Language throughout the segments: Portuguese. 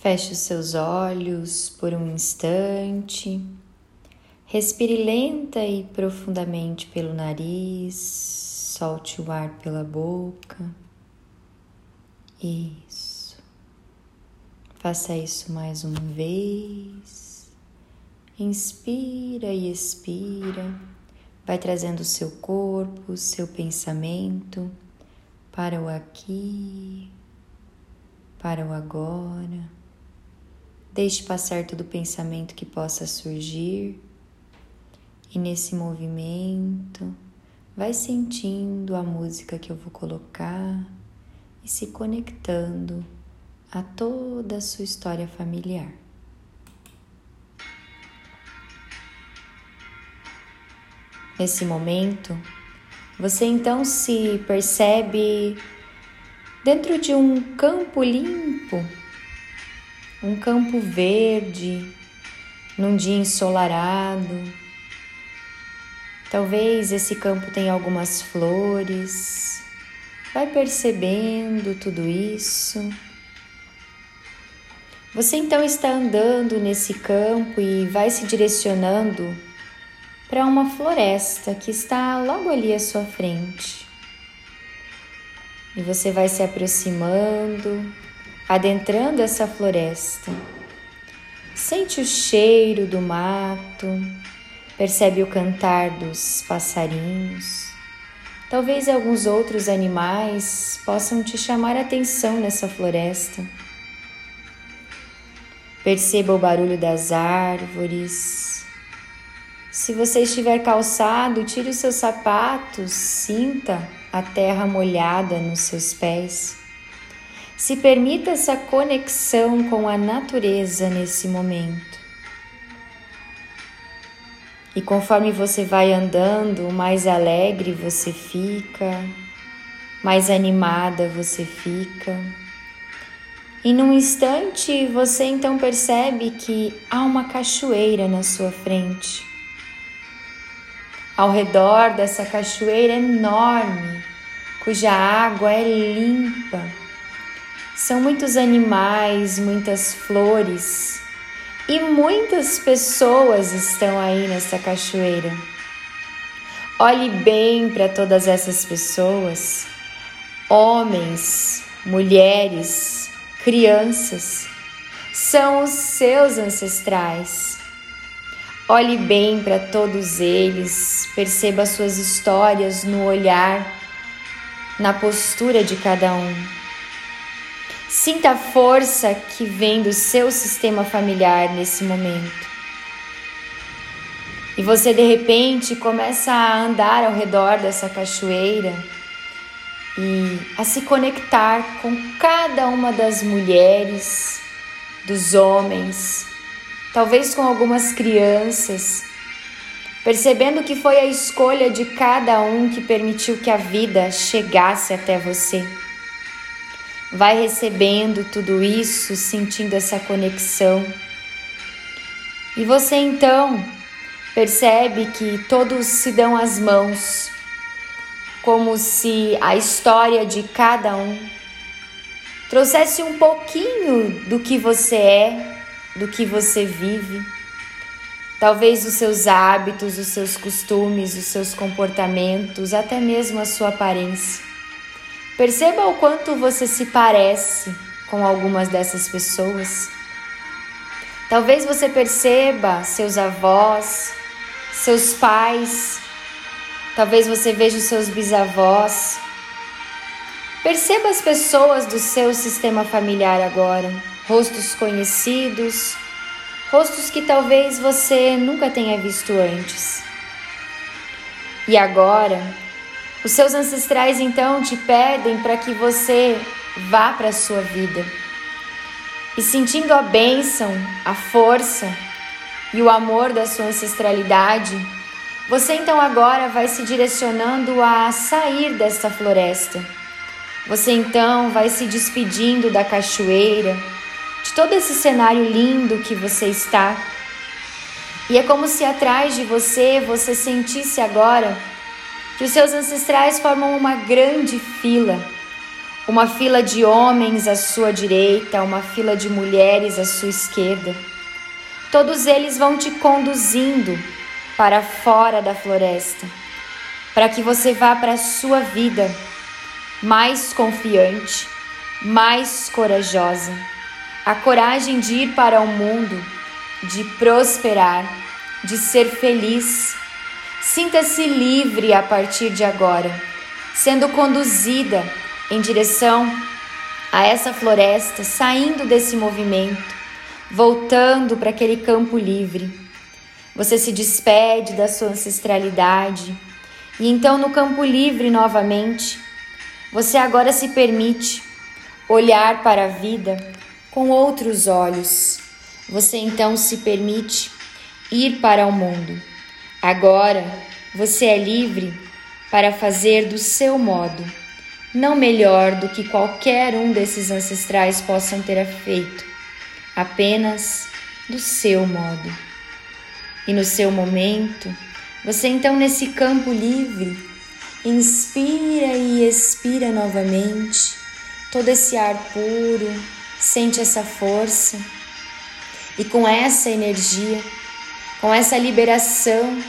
Feche os seus olhos por um instante. Respire lenta e profundamente pelo nariz, solte o ar pela boca. Isso. Faça isso mais uma vez. Inspira e expira. Vai trazendo o seu corpo, o seu pensamento para o aqui, para o agora. Deixe passar todo pensamento que possa surgir e nesse movimento vai sentindo a música que eu vou colocar e se conectando a toda a sua história familiar. Nesse momento, você então se percebe dentro de um campo limpo um campo verde num dia ensolarado. Talvez esse campo tenha algumas flores. Vai percebendo tudo isso. Você então está andando nesse campo e vai se direcionando para uma floresta que está logo ali à sua frente. E você vai se aproximando, adentrando essa floresta. Sente o cheiro do mato, percebe o cantar dos passarinhos. Talvez alguns outros animais possam te chamar a atenção nessa floresta. Perceba o barulho das árvores. Se você estiver calçado, tire os seus sapatos, sinta a terra molhada nos seus pés. Se permita essa conexão com a natureza nesse momento. E conforme você vai andando, mais alegre você fica, mais animada você fica. E num instante você então percebe que há uma cachoeira na sua frente. Ao redor dessa cachoeira enorme, cuja água é limpa são muitos animais, muitas flores e muitas pessoas estão aí nessa cachoeira. Olhe bem para todas essas pessoas, homens, mulheres, crianças, são os seus ancestrais. Olhe bem para todos eles, perceba suas histórias no olhar, na postura de cada um. Sinta a força que vem do seu sistema familiar nesse momento. E você de repente começa a andar ao redor dessa cachoeira e a se conectar com cada uma das mulheres, dos homens, talvez com algumas crianças, percebendo que foi a escolha de cada um que permitiu que a vida chegasse até você. Vai recebendo tudo isso, sentindo essa conexão. E você então percebe que todos se dão as mãos, como se a história de cada um trouxesse um pouquinho do que você é, do que você vive. Talvez os seus hábitos, os seus costumes, os seus comportamentos, até mesmo a sua aparência. Perceba o quanto você se parece com algumas dessas pessoas. Talvez você perceba seus avós, seus pais, talvez você veja os seus bisavós. Perceba as pessoas do seu sistema familiar agora, rostos conhecidos, rostos que talvez você nunca tenha visto antes. E agora, os seus ancestrais então te pedem para que você vá para a sua vida. E sentindo a bênção, a força e o amor da sua ancestralidade, você então agora vai se direcionando a sair desta floresta. Você então vai se despedindo da cachoeira, de todo esse cenário lindo que você está. E é como se atrás de você você sentisse agora que os seus ancestrais formam uma grande fila, uma fila de homens à sua direita, uma fila de mulheres à sua esquerda. Todos eles vão te conduzindo para fora da floresta, para que você vá para a sua vida mais confiante, mais corajosa. A coragem de ir para o mundo, de prosperar, de ser feliz. Sinta-se livre a partir de agora, sendo conduzida em direção a essa floresta, saindo desse movimento, voltando para aquele campo livre. Você se despede da sua ancestralidade e então no campo livre novamente, você agora se permite olhar para a vida com outros olhos. Você então se permite ir para o mundo. Agora você é livre para fazer do seu modo não melhor do que qualquer um desses ancestrais possam ter feito, apenas do seu modo. E no seu momento, você então nesse campo livre, inspira e expira novamente todo esse ar puro, sente essa força. E com essa energia, com essa liberação,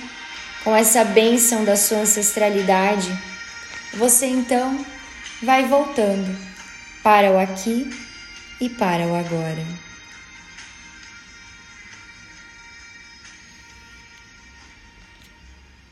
com essa bênção da sua ancestralidade, você então vai voltando para o aqui e para o agora.